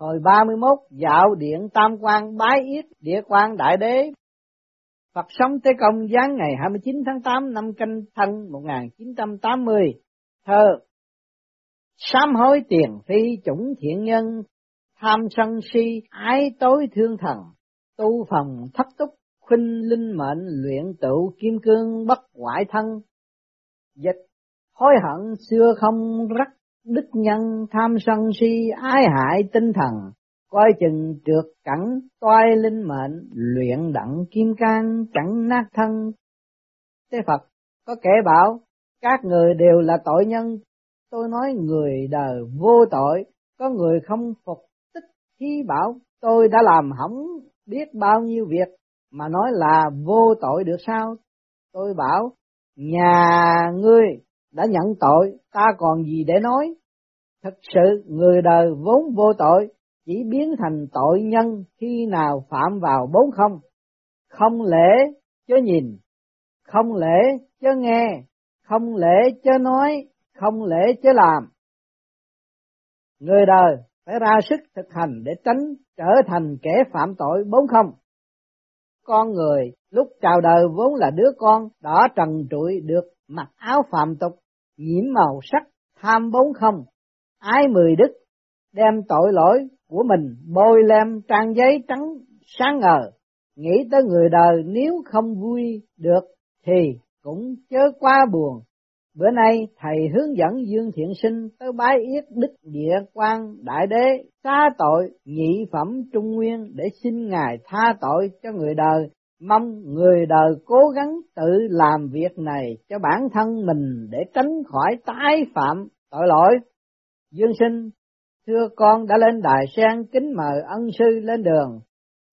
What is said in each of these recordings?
Hồi 31 dạo điện tam quan bái yết địa quan đại đế. Phật sống Tế Công giáng ngày 29 tháng 8 năm canh thân 1980. Thơ Sám hối tiền phi chủng thiện nhân, tham sân si ái tối thương thần, tu phòng thất túc khinh linh mệnh luyện tụ kim cương bất hoại thân. Dịch hối hận xưa không rắc đức nhân tham sân si ái hại tinh thần, coi chừng trượt cẳng toai linh mệnh luyện đặng kim can chẳng nát thân. Thế Phật có kể bảo các người đều là tội nhân, tôi nói người đời vô tội, có người không phục tích khi bảo tôi đã làm hỏng biết bao nhiêu việc mà nói là vô tội được sao? Tôi bảo nhà ngươi đã nhận tội, ta còn gì để nói? Thật sự người đời vốn vô tội, chỉ biến thành tội nhân khi nào phạm vào bốn không. Không lễ chớ nhìn, không lễ chớ nghe, không lễ chớ nói, không lễ chớ làm. Người đời phải ra sức thực hành để tránh trở thành kẻ phạm tội bốn không. Con người lúc chào đời vốn là đứa con đỏ trần trụi được mặc áo phạm tục, nhiễm màu sắc, tham bốn không, ái mười đức, đem tội lỗi của mình bôi lem trang giấy trắng sáng ngời, nghĩ tới người đời nếu không vui được thì cũng chớ quá buồn. Bữa nay thầy hướng dẫn Dương Thiện Sinh tới bái yết Đức Địa quan Đại Đế xá tội nhị phẩm Trung Nguyên để xin Ngài tha tội cho người đời, mong người đời cố gắng tự làm việc này cho bản thân mình để tránh khỏi tái phạm tội lỗi. Dương sinh, thưa con đã lên đài sen kính mời ân sư lên đường.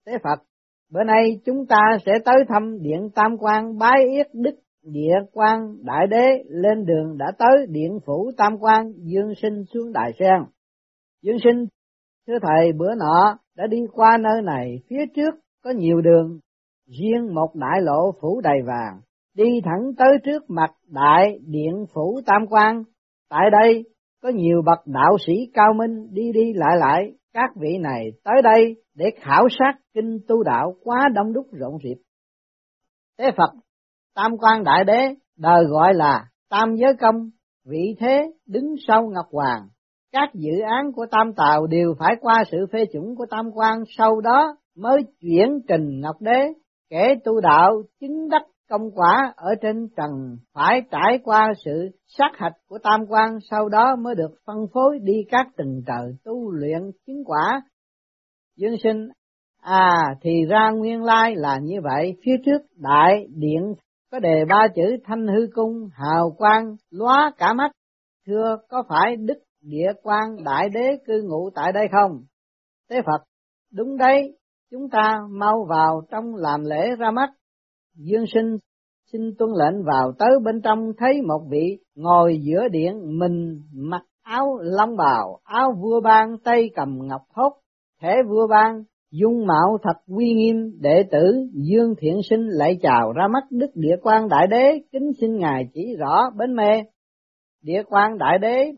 Tế Phật, bữa nay chúng ta sẽ tới thăm điện Tam quan bái yết Đức địa quan đại đế lên đường đã tới điện phủ tam quan dương sinh xuống đài sen. Dương sinh thưa thầy bữa nọ đã đi qua nơi này phía trước có nhiều đường riêng một đại lộ phủ đầy vàng. Đi thẳng tới trước mặt đại điện phủ tam quan. Tại đây có nhiều bậc đạo sĩ cao minh đi đi lại lại, các vị này tới đây để khảo sát kinh tu đạo quá đông đúc rộn rịp. Thế phật, tam quan đại đế đời gọi là tam giới công, vị thế đứng sau ngọc hoàng. Các dự án của tam tào đều phải qua sự phê chuẩn của tam quan, sau đó mới chuyển trình ngọc đế, kể tu đạo chứng đắc công quả ở trên trần, phải trải qua sự sát hạch của tam quan, sau đó mới được phân phối đi các từng trời tu luyện chứng quả. Dương sinh à thì ra nguyên lai là như vậy. Phía trước đại điện có đề ba chữ thanh hư cung, hào quang, lóa cả mắt. Thưa, có phải đức địa quan đại đế cư ngụ tại đây không? Tế phật, đúng đấy. Chúng ta mau vào trong làm lễ ra mắt dương sinh, xin tuân lệnh vào tới bên trong thấy một vị ngồi giữa điện mình mặc áo long bào, áo vua ban tay cầm ngọc hốt thể vua ban dung mạo thật uy nghiêm đệ tử dương thiện sinh lại chào ra mắt đức địa quan đại đế, kính xin ngài chỉ rõ bến mê địa quan đại đế,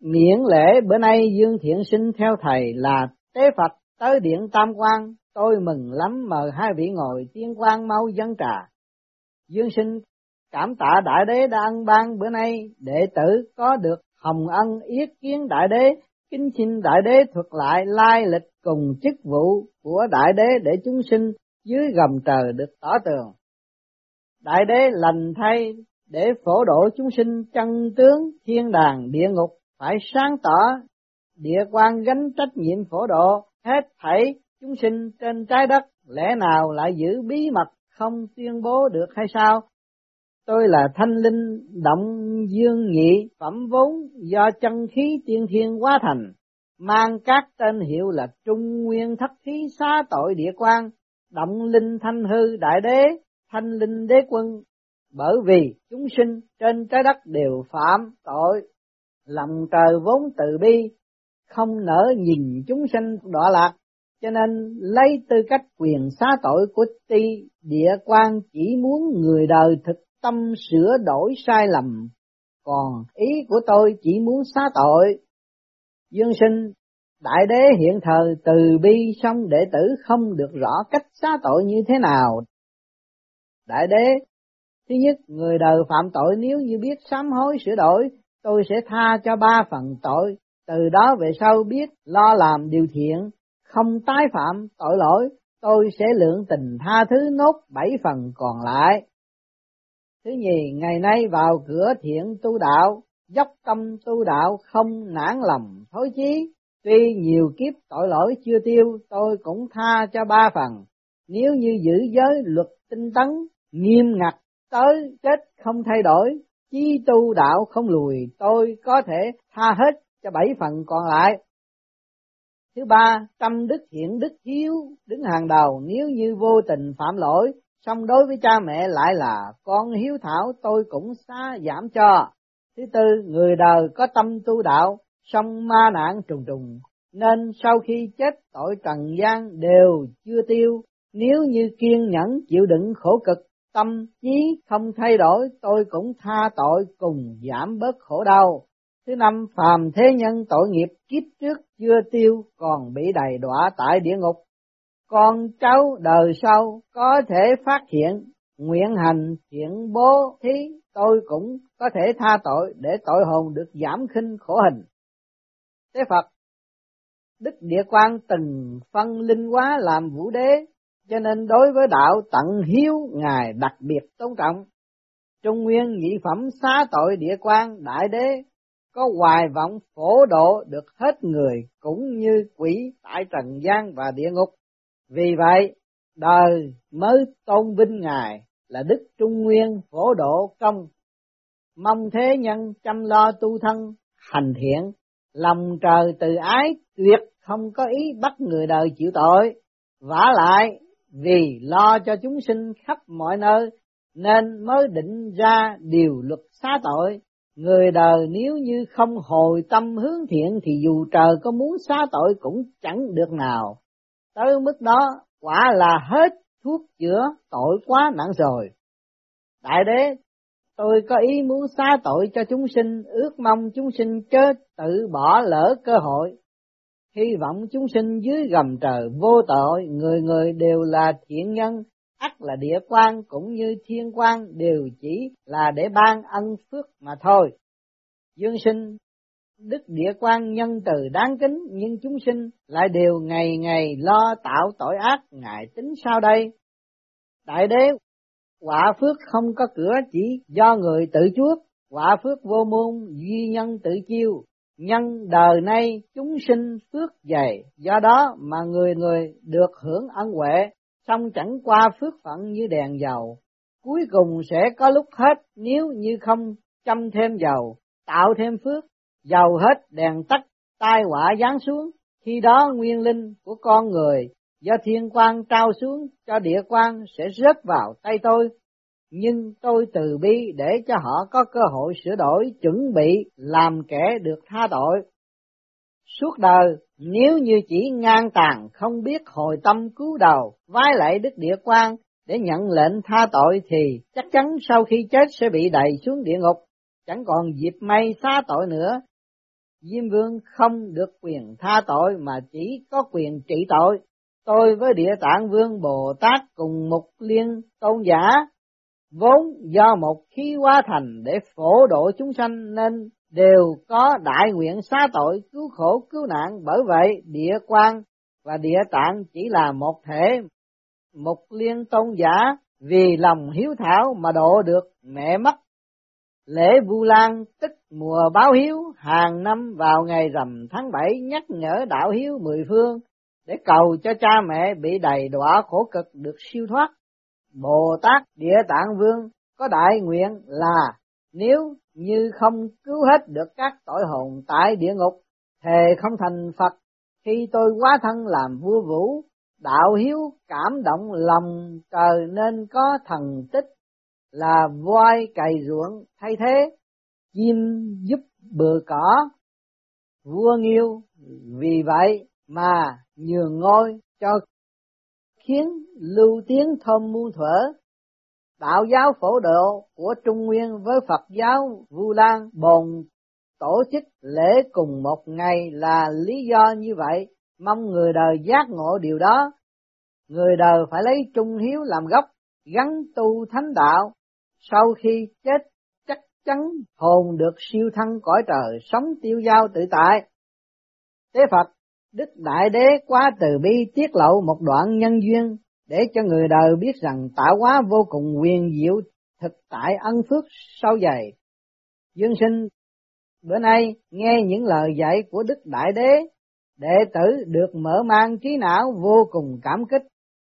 miễn lễ bữa nay dương thiện sinh theo thầy là tế phật tới điện tam quan tôi mừng lắm mời hai vị ngồi tiên quan mau dân trà dương sinh, cảm tạ đại đế đã ân ban bữa nay đệ tử, có được hồng ân yết kiến đại đế, kính xin đại đế thuật lại lai lịch cùng chức vụ của đại đế để chúng sinh dưới gầm trời được tỏ tường. Đại đế lành thay để phổ độ chúng sinh chân tướng, thiên đàng, địa ngục, phải sáng tỏ, địa quan gánh trách nhiệm phổ độ, hết thảy chúng sinh trên trái đất lẽ nào lại giữ bí mật không tuyên bố được hay sao? Tôi là thanh linh động dương nhị phẩm vốn do chân khí tiên thiên hóa thành, mang các tên hiệu là Trung Nguyên Thất Khí Xá Tội Địa Quan, Động Linh Thanh Hư Đại Đế, Thanh Linh Đế Quân, bởi vì chúng sinh trên trái đất đều phạm tội, lòng trời vốn từ bi, không nỡ nhìn chúng sinh đọa lạc, cho nên lấy tư cách quyền xá tội của ti địa quan chỉ muốn người đời thực tâm sửa đổi sai lầm, còn ý của tôi chỉ muốn xá tội. Dương sinh Đại đế hiện thời từ bi xong đệ tử không được rõ cách xá tội như thế nào. Đại đế, thứ nhất, người đời phạm tội nếu như biết sám hối sửa đổi, tôi sẽ tha cho ba phần tội, từ đó về sau biết lo làm điều thiện, không tái phạm tội lỗi, tôi sẽ lượng tình tha thứ nốt bảy phần còn lại. Thứ nhì, ngày nay vào cửa thiện tu đạo, dốc tâm tu đạo không nản lòng thối chí, tuy nhiều kiếp tội lỗi chưa tiêu, tôi cũng tha cho ba phần. Nếu như giữ giới luật tinh tấn, nghiêm ngặt, tới chết không thay đổi, chí tu đạo không lùi, tôi có thể tha hết cho bảy phần còn lại. Thứ ba, tâm đức thiện đức hiếu đứng hàng đầu nếu như vô tình phạm lỗi, song đối với cha mẹ lại là con hiếu thảo tôi cũng xa giảm cho. Thứ tư, người đời có tâm tu đạo, song ma nạn trùng trùng, nên sau khi chết tội trần gian đều chưa tiêu, nếu như kiên nhẫn chịu đựng khổ cực, tâm trí không thay đổi, tôi cũng tha tội cùng giảm bớt khổ đau. Thứ năm, phàm thế nhân tội nghiệp kiếp trước chưa tiêu còn bị đầy đọa tại địa ngục. Con cháu đời sau có thể phát hiện, nguyện hành thiện bố thí, tôi cũng có thể tha tội để tội hồn được giảm khinh khổ hình. Thế Phật, Đức Địa Quan từng phân linh hóa làm vũ đế, cho nên đối với đạo tận hiếu Ngài đặc biệt tôn trọng. Trung Nguyên nhị phẩm xá tội địa quan đại đế có hoài vọng phổ độ được hết người cũng như quỷ tại trần gian và địa ngục. Vì vậy, đời mới tôn vinh Ngài là Đức Trung Nguyên phổ độ công. Mong thế nhân chăm lo tu thân, hành thiện, lòng trời từ ái tuyệt không có ý bắt người đời chịu tội. vả lại, vì lo cho chúng sinh khắp mọi nơi, nên mới định ra điều luật xá tội Người đời nếu như không hồi tâm hướng thiện thì dù trời có muốn xá tội cũng chẳng được nào. Tới mức đó quả là hết thuốc chữa tội quá nặng rồi. Đại đế, tôi có ý muốn xá tội cho chúng sinh, ước mong chúng sinh chớ tự bỏ lỡ cơ hội. Hy vọng chúng sinh dưới gầm trời vô tội, người người đều là thiện nhân, ắt là địa quan cũng như thiên quan đều chỉ là để ban ân phước mà thôi. Dương sinh, đức địa quan nhân từ đáng kính, nhưng chúng sinh lại đều ngày ngày lo tạo tội ác, ngại tính sao đây? Đại đế, quả phước không có cửa chỉ do người tự chuốc, quả phước vô môn duy nhân tự chiêu. Nhân đời nay chúng sinh phước dày, do đó mà người người được hưởng ân huệ song chẳng qua phước phận như đèn dầu, cuối cùng sẽ có lúc hết nếu như không chăm thêm dầu, tạo thêm phước. Dầu hết, đèn tắt, tai họa giáng xuống. Khi đó nguyên linh của con người do thiên quan trao xuống cho địa quan sẽ rớt vào tay tôi. Nhưng tôi từ bi để cho họ có cơ hội sửa đổi, chuẩn bị làm kẻ được tha tội. Suốt đời nếu như chỉ ngang tàn không biết hồi tâm cứu đầu vái lại đức địa quan để nhận lệnh tha tội thì chắc chắn sau khi chết sẽ bị đẩy xuống địa ngục chẳng còn dịp may xá tội nữa. Diêm vương không được quyền tha tội mà chỉ có quyền trị tội. Tôi với địa tạng vương Bồ Tát cùng một liên tôn giả, vốn do một khí hóa thành để phổ độ chúng sanh nên đều có đại nguyện xá tội cứu khổ, cứu nạn. Bởi vậy, địa quan và địa tạng chỉ là một thể, một liên tôn giả. Vì lòng hiếu thảo mà độ được mẹ mất. Lễ Vu Lan tức mùa báo hiếu. Hàng năm vào ngày rằm tháng bảy, nhắc nhở đạo hiếu mười phương để cầu cho cha mẹ bị đầy đọa khổ cực được siêu thoát. Bồ Tát Địa Tạng Vương có đại nguyện là nếu như không cứu hết được các tội hồn tại địa ngục, thề không thành Phật khi tôi quá thân làm vua vũ, đạo hiếu cảm động lòng trời nên có thần tích là voi cày ruộng thay thế, chim giúp bừa cỏ, vua nghiêu vì vậy mà nhường ngôi cho khiến lưu tiếng thơm muôn thuở. Đạo giáo phổ độ của Trung Nguyên với Phật giáo Vu Lan bồn tổ chức lễ cùng một ngày là lý do như vậy, mong người đời giác ngộ điều đó. Người đời phải lấy trung hiếu làm gốc, gắn tu thánh đạo, sau khi chết chắc chắn hồn được siêu thăng cõi trời, sống tiêu giao tự tại. thế Phật, Đức Đại Đế quá từ bi tiết lộ một đoạn nhân duyên để cho người đời biết rằng tạo hóa vô cùng quyền diệu thực tại ân phước sâu dày. Dương sinh bữa nay nghe những lời dạy của Đức Đại Đế, đệ tử được mở mang trí não vô cùng cảm kích.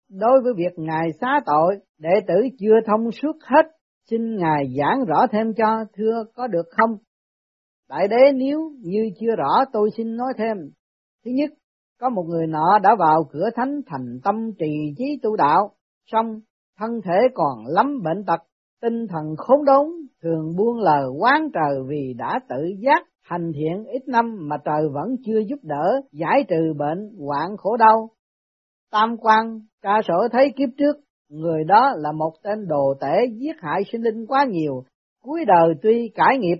Đối với việc Ngài xá tội, đệ tử chưa thông suốt hết, xin Ngài giảng rõ thêm cho, thưa có được không? Đại đế nếu như chưa rõ tôi xin nói thêm. Thứ nhất, có một người nọ đã vào cửa thánh thành tâm trì trí tu đạo, xong thân thể còn lắm bệnh tật, tinh thần khốn đốn, thường buông lời quán trời vì đã tự giác hành thiện ít năm mà trời vẫn chưa giúp đỡ giải trừ bệnh hoạn khổ đau. Tam quan ca sở thấy kiếp trước, người đó là một tên đồ tể giết hại sinh linh quá nhiều, cuối đời tuy cải nghiệp,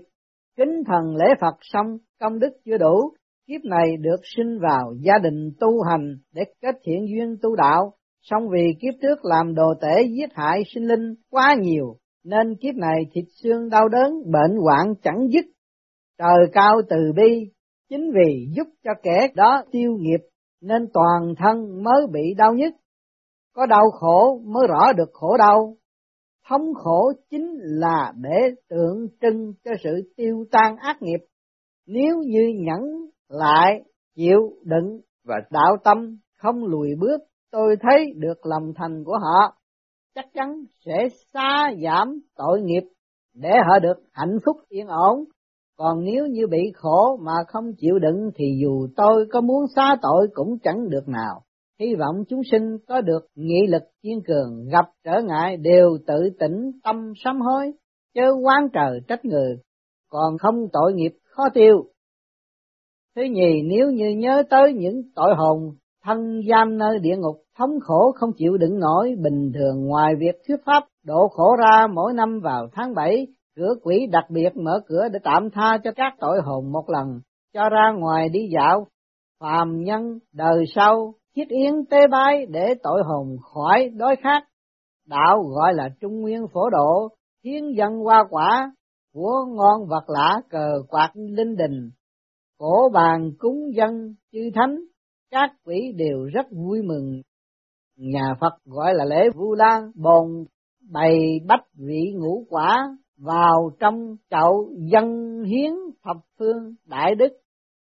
kính thần lễ Phật xong công đức chưa đủ, kiếp này được sinh vào gia đình tu hành để kết thiện duyên tu đạo, song vì kiếp trước làm đồ tể giết hại sinh linh quá nhiều, nên kiếp này thịt xương đau đớn, bệnh hoạn chẳng dứt. Trời cao từ bi, chính vì giúp cho kẻ đó tiêu nghiệp, nên toàn thân mới bị đau nhất. Có đau khổ mới rõ được khổ đau. Thống khổ chính là để tượng trưng cho sự tiêu tan ác nghiệp. Nếu như nhẫn lại chịu đựng và đạo tâm không lùi bước, tôi thấy được lòng thành của họ chắc chắn sẽ xa giảm tội nghiệp để họ được hạnh phúc yên ổn. Còn nếu như bị khổ mà không chịu đựng thì dù tôi có muốn xá tội cũng chẳng được nào. Hy vọng chúng sinh có được nghị lực kiên cường, gặp trở ngại đều tự tỉnh tâm sám hối, chớ quán trời trách người, còn không tội nghiệp khó tiêu. Thứ nhì, nếu như nhớ tới những tội hồn thân giam nơi địa ngục thống khổ không chịu đựng nổi bình thường ngoài việc thuyết pháp độ khổ ra mỗi năm vào tháng 7 cửa quỷ đặc biệt mở cửa để tạm tha cho các tội hồn một lần cho ra ngoài đi dạo phàm nhân đời sau chiết yến tế bái để tội hồn khỏi đói khát. Đạo gọi là trung nguyên phổ độ thiên dân hoa quả của ngon vật lạ cờ quạt linh đình cổ bàn cúng dân chư thánh các quỷ đều rất vui mừng. Nhà Phật gọi là lễ Vu Lan, bồn bày bách vị ngũ quả vào trong chậu dân hiến thập phương đại đức.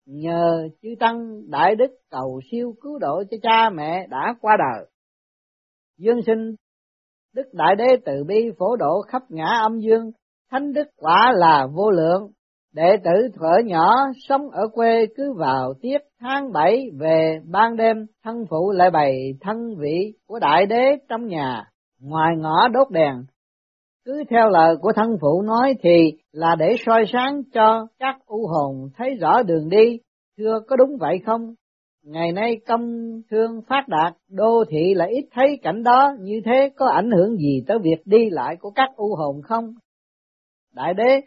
Nhờ chư tăng đại đức cầu siêu cứu độ cho cha mẹ đã qua đời. Dương sinh đức đại đế từ bi phổ độ khắp ngã âm dương thánh đức quả là vô lượng. Đệ tử thuở nhỏ sống ở quê cứ vào tiết tháng bảy về ban đêm thân phụ lại bày thân vị của đại đế trong nhà, ngoài ngõ đốt đèn. Cứ theo lời của thân phụ nói thì là để soi sáng cho các u hồn thấy rõ đường đi, thưa có đúng vậy không? Ngày nay công thương phát đạt, đô thị lại ít thấy cảnh đó, như thế có ảnh hưởng gì tới việc đi lại của các u hồn không? Đại đế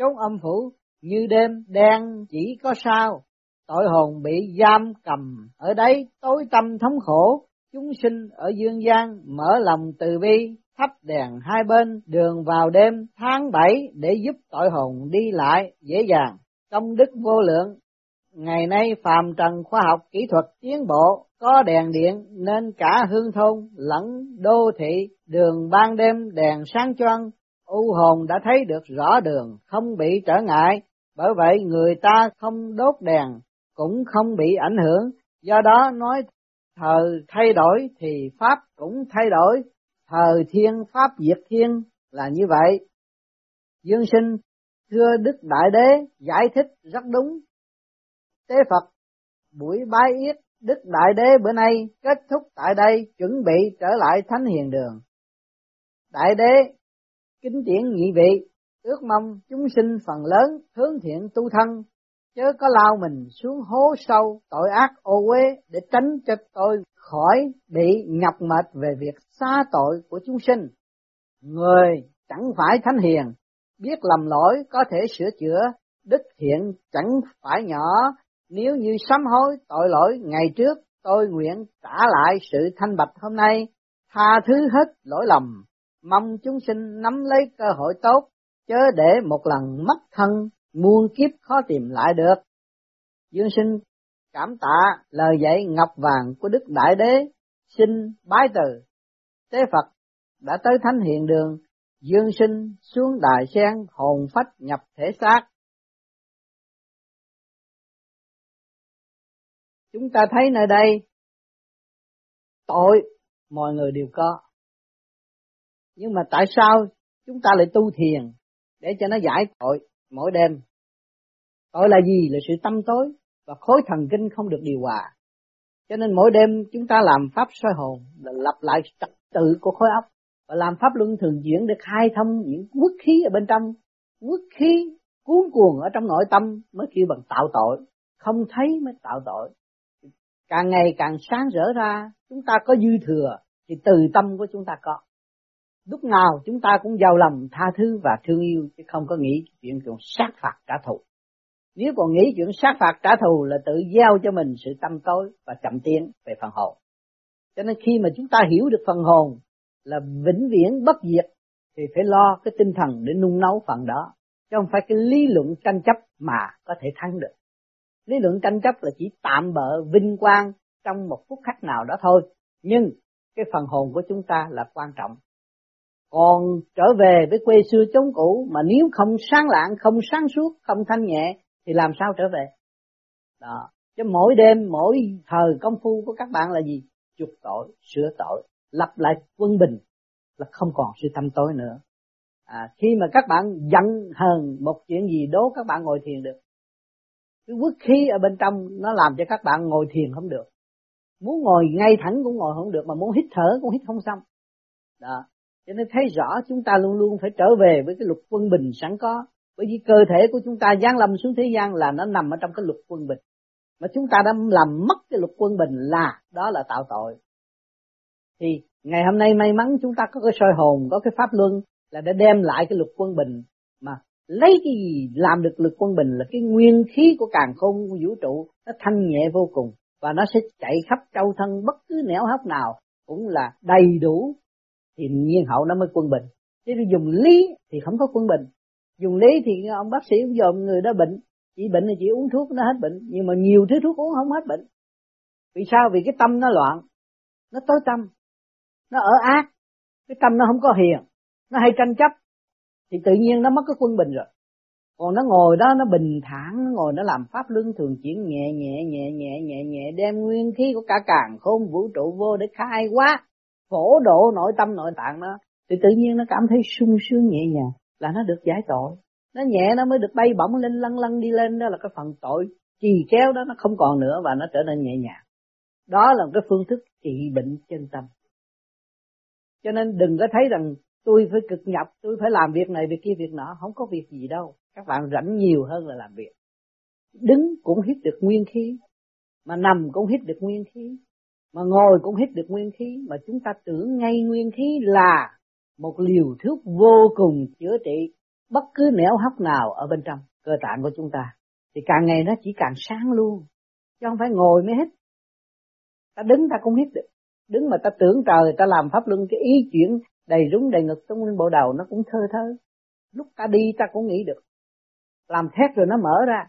chốn âm phủ, như đêm đen chỉ có sao. Tội hồn bị giam cầm, ở đấy tối tâm thống khổ. Chúng sinh ở dương gian, mở lòng từ bi, thắp đèn hai bên, đường vào đêm, tháng bảy để giúp tội hồn đi lại dễ dàng. Công đức vô lượng. Ngày nay phàm trần khoa học kỹ thuật tiến bộ, có đèn điện nên cả hương thôn lẫn đô thị, đường ban đêm đèn sáng choang u hồn đã thấy được rõ đường, không bị trở ngại, bởi vậy người ta không đốt đèn, cũng không bị ảnh hưởng, do đó nói thời thay đổi thì Pháp cũng thay đổi, thời thiên Pháp diệt thiên là như vậy. Dương sinh, thưa Đức Đại Đế giải thích rất đúng. Tế Phật, buổi bái yết Đức Đại Đế bữa nay kết thúc tại đây chuẩn bị trở lại Thánh Hiền Đường. Đại Đế Kính tiễn nhị vị, ước mong chúng sinh phần lớn hướng thiện tu thân, chớ có lao mình xuống hố sâu tội ác ô uế để tránh cho tôi khỏi bị nhập mệt về việc xa tội của chúng sinh. Người chẳng phải thánh hiền, biết lầm lỗi có thể sửa chữa, đức thiện chẳng phải nhỏ, nếu như sám hối tội lỗi ngày trước, tôi nguyện trả lại sự thanh bạch hôm nay, tha thứ hết lỗi lầm, mong chúng sinh nắm lấy cơ hội tốt, chớ để một lần mất thân, muôn kiếp khó tìm lại được. Dương sinh cảm tạ lời dạy ngọc vàng của Đức Đại Đế, xin bái từ. Tế Phật đã tới thánh hiện đường, dương sinh xuống đài sen hồn phách nhập thể xác. Chúng ta thấy nơi đây tội mọi người đều có. Nhưng mà tại sao chúng ta lại tu thiền để cho nó giải tội mỗi đêm? Tội là gì? Là sự tâm tối và khối thần kinh không được điều hòa. Cho nên mỗi đêm chúng ta làm pháp soi hồn là lập lại trật tự của khối óc và làm pháp luân thường chuyển để khai thông những quốc khí ở bên trong, quốc khí cuốn cuồng ở trong nội tâm mới kêu bằng tạo tội, không thấy mới tạo tội. Càng ngày càng sáng rỡ ra, chúng ta có dư thừa thì từ tâm của chúng ta có. Lúc nào chúng ta cũng giàu lòng, tha thứ và thương yêu, chứ không có nghĩ chuyện chuyện sát phạt trả thù. Nếu còn nghĩ chuyện sát phạt trả thù là tự gieo cho mình sự tâm tối và chậm tiến về phần hồn. Cho nên khi mà chúng ta hiểu được phần hồn là vĩnh viễn bất diệt, thì phải lo cái tinh thần để nung nấu phần đó. Chứ không phải cái lý luận tranh chấp mà có thể thắng được. Lý luận tranh chấp là chỉ tạm bợ vinh quang trong một phút khắc nào đó thôi. Nhưng cái phần hồn của chúng ta là quan trọng. Còn trở về với quê xưa chống cũ mà nếu không sáng lạng, không sáng suốt, không thanh nhẹ thì làm sao trở về? Đó. Chứ mỗi đêm, mỗi thời công phu của các bạn là gì? chuộc tội, sửa tội, lập lại quân bình là không còn sự tâm tối nữa. À, khi mà các bạn giận hờn một chuyện gì đố các bạn ngồi thiền được. Cái quốc khí ở bên trong nó làm cho các bạn ngồi thiền không được. Muốn ngồi ngay thẳng cũng ngồi không được mà muốn hít thở cũng hít không xong. Đó. Cho nên thấy rõ chúng ta luôn luôn phải trở về với cái luật quân bình sẵn có. Bởi vì cơ thể của chúng ta giáng lâm xuống thế gian là nó nằm ở trong cái luật quân bình. Mà chúng ta đã làm mất cái luật quân bình là đó là tạo tội thì ngày hôm nay may mắn chúng ta có cái soi hồn, có cái pháp luân là đã đem lại cái luật quân bình mà lấy cái gì làm được luật quân bình là cái nguyên khí của càng khôn của vũ trụ nó thanh nhẹ vô cùng và nó sẽ chạy khắp châu thân bất cứ nẻo hấp nào cũng là đầy đủ thì nhiên hậu nó mới quân bình. Chứ dùng lý thì không có quân bình. Dùng lý thì ông bác sĩ cũng dòm người đó bệnh. Chỉ bệnh là chỉ uống thuốc nó hết bệnh. Nhưng mà nhiều thứ thuốc uống không hết bệnh. Vì sao? Vì cái tâm nó loạn. Nó tối tâm. Nó ở ác. Cái tâm nó không có hiền. Nó hay tranh chấp. Thì tự nhiên nó mất cái quân bình rồi. Còn nó ngồi đó, nó bình thản, nó ngồi nó làm pháp luân thường chuyển nhẹ nhẹ nhẹ nhẹ nhẹ nhẹ, đem nguyên khí của cả càng khôn vũ trụ vô để khai quá phổ độ nội tâm nội tạng nó thì tự nhiên nó cảm thấy sung sướng nhẹ nhàng là nó được giải tội nó nhẹ nó mới được bay bổng lên lăn lăn đi lên đó là cái phần tội trì kéo đó nó không còn nữa và nó trở nên nhẹ nhàng đó là một cái phương thức trị bệnh chân tâm cho nên đừng có thấy rằng tôi phải cực nhập, tôi phải làm việc này, việc kia, việc nọ, không có việc gì đâu. Các bạn rảnh nhiều hơn là làm việc. Đứng cũng hít được nguyên khí, mà nằm cũng hít được nguyên khí, mà ngồi cũng hít được nguyên khí, mà chúng ta tưởng ngay nguyên khí là một liều thuốc vô cùng chữa trị bất cứ nẻo hóc nào ở bên trong cơ tạng của chúng ta. Thì càng ngày nó chỉ càng sáng luôn, chứ không phải ngồi mới hít. Ta đứng ta cũng hít được. Đứng mà ta tưởng trời ta làm pháp luân cái ý chuyển đầy rúng đầy ngực trong nguyên bộ đầu nó cũng thơ thơ. Lúc ta đi ta cũng nghĩ được. Làm thét rồi nó mở ra.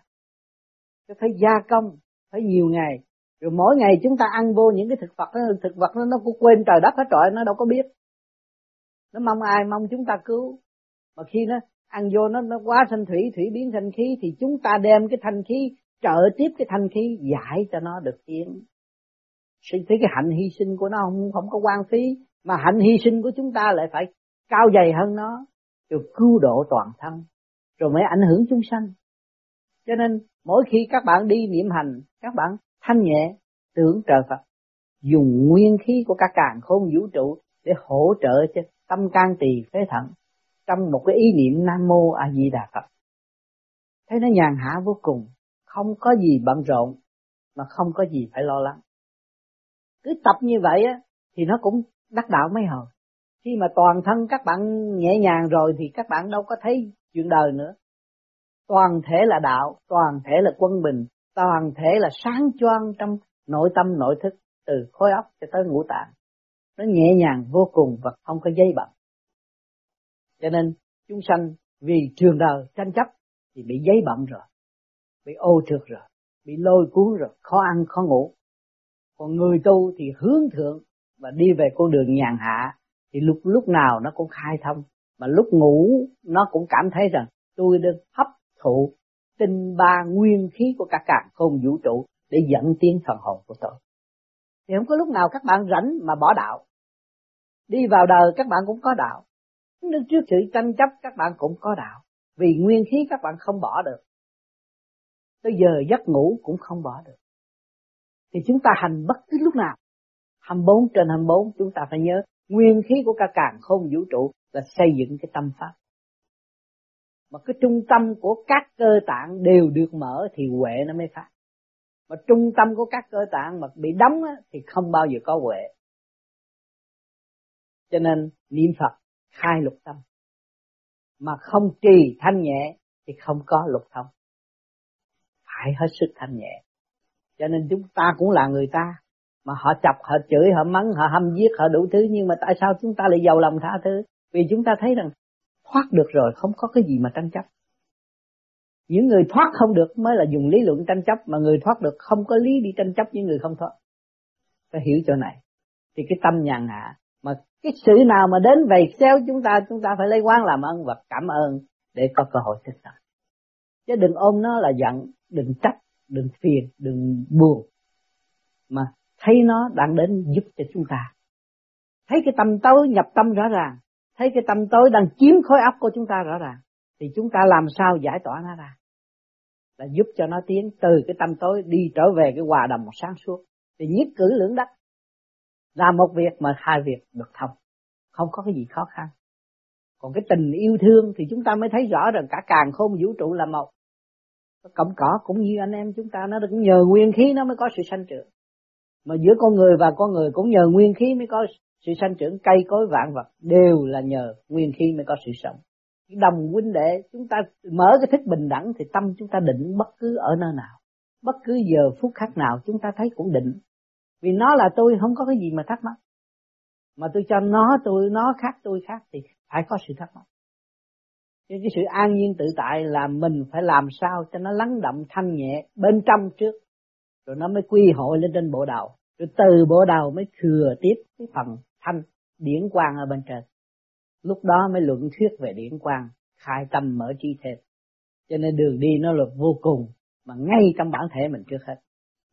Cái phải gia công phải nhiều ngày rồi mỗi ngày chúng ta ăn vô những cái thực vật đó, thực vật nó nó cũng quên trời đất hết trọi nó đâu có biết. Nó mong ai mong chúng ta cứu. Mà khi nó ăn vô nó nó quá thanh thủy thủy biến thanh khí thì chúng ta đem cái thanh khí trợ tiếp cái thanh khí giải cho nó được tiến thấy cái hạnh hy sinh của nó không không có quan phí mà hạnh hy sinh của chúng ta lại phải cao dày hơn nó rồi cứu độ toàn thân rồi mới ảnh hưởng chúng sanh. Cho nên mỗi khi các bạn đi niệm hành các bạn thanh nhẹ, tưởng trời Phật. Dùng nguyên khí của các càng khôn vũ trụ để hỗ trợ cho tâm can tỳ phế thận trong một cái ý niệm nam mô a di đà phật. Thấy nó nhàn hạ vô cùng, không có gì bận rộn mà không có gì phải lo lắng. Cứ tập như vậy á, thì nó cũng đắc đạo mấy hồi. Khi mà toàn thân các bạn nhẹ nhàng rồi thì các bạn đâu có thấy chuyện đời nữa. Toàn thể là đạo, toàn thể là quân bình toàn thể là sáng choang trong nội tâm, nội thức, từ khối óc cho tới ngũ tạng. Nó nhẹ nhàng, vô cùng và không có dây bận cho nên, chúng sanh vì trường đời tranh chấp thì bị giấy bận rồi, bị ô trượt rồi, bị lôi cuốn rồi, khó ăn, khó ngủ. Còn người tu thì hướng thượng và đi về con đường nhàn hạ thì lúc lúc nào nó cũng khai thông. Mà lúc ngủ, nó cũng cảm thấy rằng tôi được hấp thụ tinh ba nguyên khí của cả càng không vũ trụ để dẫn tiến thần hồn của tôi. Thì không có lúc nào các bạn rảnh mà bỏ đạo. Đi vào đời các bạn cũng có đạo. Đứng trước sự tranh chấp các bạn cũng có đạo. Vì nguyên khí các bạn không bỏ được. Tới giờ giấc ngủ cũng không bỏ được. Thì chúng ta hành bất cứ lúc nào. 24 trên 24 chúng ta phải nhớ, nguyên khí của cả càng không vũ trụ là xây dựng cái tâm pháp mà cái trung tâm của các cơ tạng đều được mở thì huệ nó mới phát. Mà trung tâm của các cơ tạng mà bị đóng á, thì không bao giờ có huệ. Cho nên niệm Phật khai lục tâm. Mà không trì thanh nhẹ thì không có lục thông. Phải hết sức thanh nhẹ. Cho nên chúng ta cũng là người ta. Mà họ chọc họ chửi họ mắng họ hâm giết họ đủ thứ nhưng mà tại sao chúng ta lại giàu lòng tha thứ? Vì chúng ta thấy rằng thoát được rồi, không có cái gì mà tranh chấp. Những người thoát không được mới là dùng lý luận tranh chấp, mà người thoát được không có lý đi tranh chấp với người không thoát. Phải hiểu chỗ này. Thì cái tâm nhàn hạ mà cái sự nào mà đến về xéo chúng ta chúng ta phải lấy quán làm ơn và cảm ơn để có cơ hội thức tâm chứ đừng ôm nó là giận, đừng trách, đừng phiền, đừng buồn, mà thấy nó đang đến giúp cho chúng ta. Thấy cái tâm tối, nhập tâm rõ ràng thấy cái tâm tối đang chiếm khối óc của chúng ta rõ ràng, thì chúng ta làm sao giải tỏa nó ra? Là giúp cho nó tiến từ cái tâm tối đi trở về cái hòa đồng sáng suốt. Thì nhất cử lưỡng đắc làm một việc mà hai việc được thông. Không có cái gì khó khăn. Còn cái tình yêu thương thì chúng ta mới thấy rõ rằng cả càng khôn vũ trụ là một. Cộng cỏ cũng như anh em chúng ta, nó cũng nhờ nguyên khí nó mới có sự sanh trưởng. Mà giữa con người và con người cũng nhờ nguyên khí mới có sự sanh trưởng cây cối vạn vật đều là nhờ nguyên khí mới có sự sống. Đồng huynh đệ, chúng ta mở cái thức bình đẳng thì tâm chúng ta định bất cứ ở nơi nào. Bất cứ giờ phút khác nào chúng ta thấy cũng định. Vì nó là tôi, không có cái gì mà thắc mắc. Mà tôi cho nó tôi, nó khác tôi khác thì phải có sự thắc mắc. Cho cái sự an nhiên tự tại là mình phải làm sao cho nó lắng động thanh nhẹ bên trong trước. Rồi nó mới quy hội lên trên bộ đầu. Rồi từ bộ đầu mới thừa tiếp cái phần thanh điển quang ở bên trên. Lúc đó mới luận thuyết về điển quang khai tâm mở trí thêm cho nên đường đi nó là vô cùng mà ngay trong bản thể mình trước hết.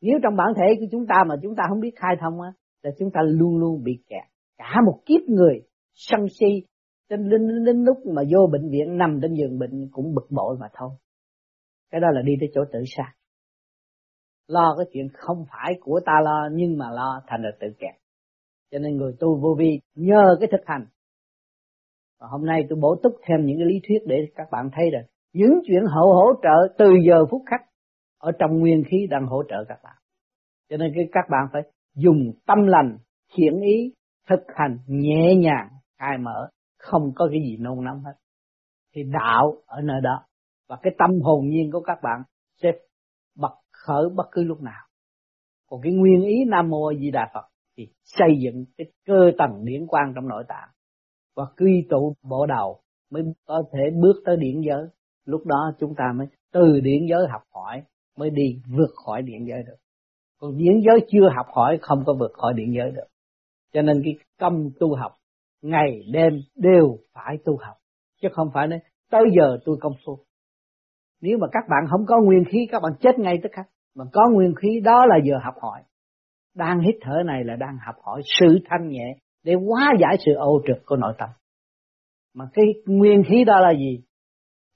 Nếu trong bản thể của chúng ta mà chúng ta không biết khai thông á là chúng ta luôn luôn bị kẹt. Cả một kiếp người sân si đến, đến, đến lúc mà vô bệnh viện nằm trên giường bệnh cũng bực bội mà thôi. Cái đó là đi tới chỗ tự sát. Lo cái chuyện không phải của ta lo nhưng mà lo thành là tự kẹt cho nên người tu vô vi nhờ cái thực hành. Và hôm nay tôi bổ túc thêm những cái lý thuyết để các bạn thấy được những chuyện hậu hỗ trợ từ giờ phút khắc ở trong nguyên khí đang hỗ trợ các bạn. Cho nên cái các bạn phải dùng tâm lành, thiện ý, thực hành nhẹ nhàng khai mở, không có cái gì nôn nóng hết. Thì đạo ở nơi đó và cái tâm hồn nhiên của các bạn sẽ bật khởi bất cứ lúc nào. Còn cái nguyên ý nam mô di đà phật thì xây dựng cái cơ tầng điển quang trong nội tạng và quy tụ bộ đầu mới có thể bước tới điển giới. Lúc đó chúng ta mới từ điển giới học hỏi, mới đi vượt khỏi điển giới được. Còn điển giới chưa học hỏi, không có vượt khỏi điển giới được. Cho nên cái công tu học ngày đêm đều phải tu học, chứ không phải nói, tới giờ tôi công phu. Nếu mà các bạn không có nguyên khí, các bạn chết ngay tức khắc. Mà có nguyên khí, đó là giờ học hỏi đang hít thở này là đang học hỏi sự thanh nhẹ để hóa giải sự ô trực của nội tâm. Mà cái nguyên khí đó là gì?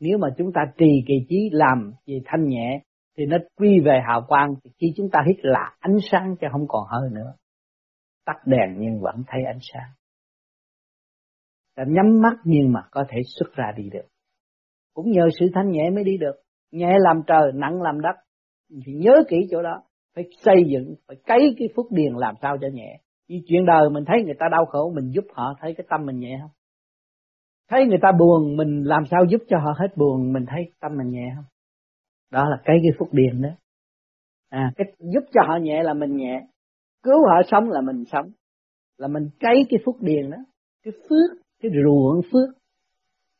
Nếu mà chúng ta trì kỳ trí làm gì thanh nhẹ, thì nó quy về hào quang. Thì khi chúng ta hít là ánh sáng chứ không còn hơi nữa. Tắt đèn nhưng vẫn thấy ánh sáng. Ta nhắm mắt nhưng mà có thể xuất ra đi được. Cũng nhờ sự thanh nhẹ mới đi được. Nhẹ làm trời, nặng làm đất. Thì nhớ kỹ chỗ đó phải xây dựng, phải cấy cái phước điền làm sao cho nhẹ. Vì chuyện đời mình thấy người ta đau khổ, mình giúp họ, thấy cái tâm mình nhẹ không? Thấy người ta buồn, mình làm sao giúp cho họ hết buồn, mình thấy tâm mình nhẹ không? Đó là cái cái phúc điền đó. À cái giúp cho họ nhẹ là mình nhẹ, cứu họ sống là mình sống. Là mình cấy cái phúc điền đó. Cái phước, cái ruộng phước,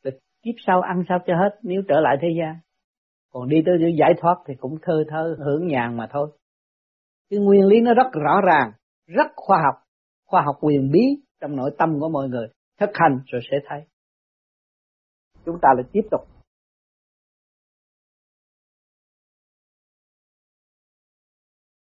là kiếp sau ăn sao cho hết, nếu trở lại thế gian. Còn đi tới giải thoát thì cũng thơ thơ, hưởng nhàn mà thôi cái nguyên lý nó rất rõ ràng, rất khoa học. Khoa học quyền bí trong nội tâm của mọi người. Thực hành rồi sẽ thấy. Chúng ta lại tiếp tục.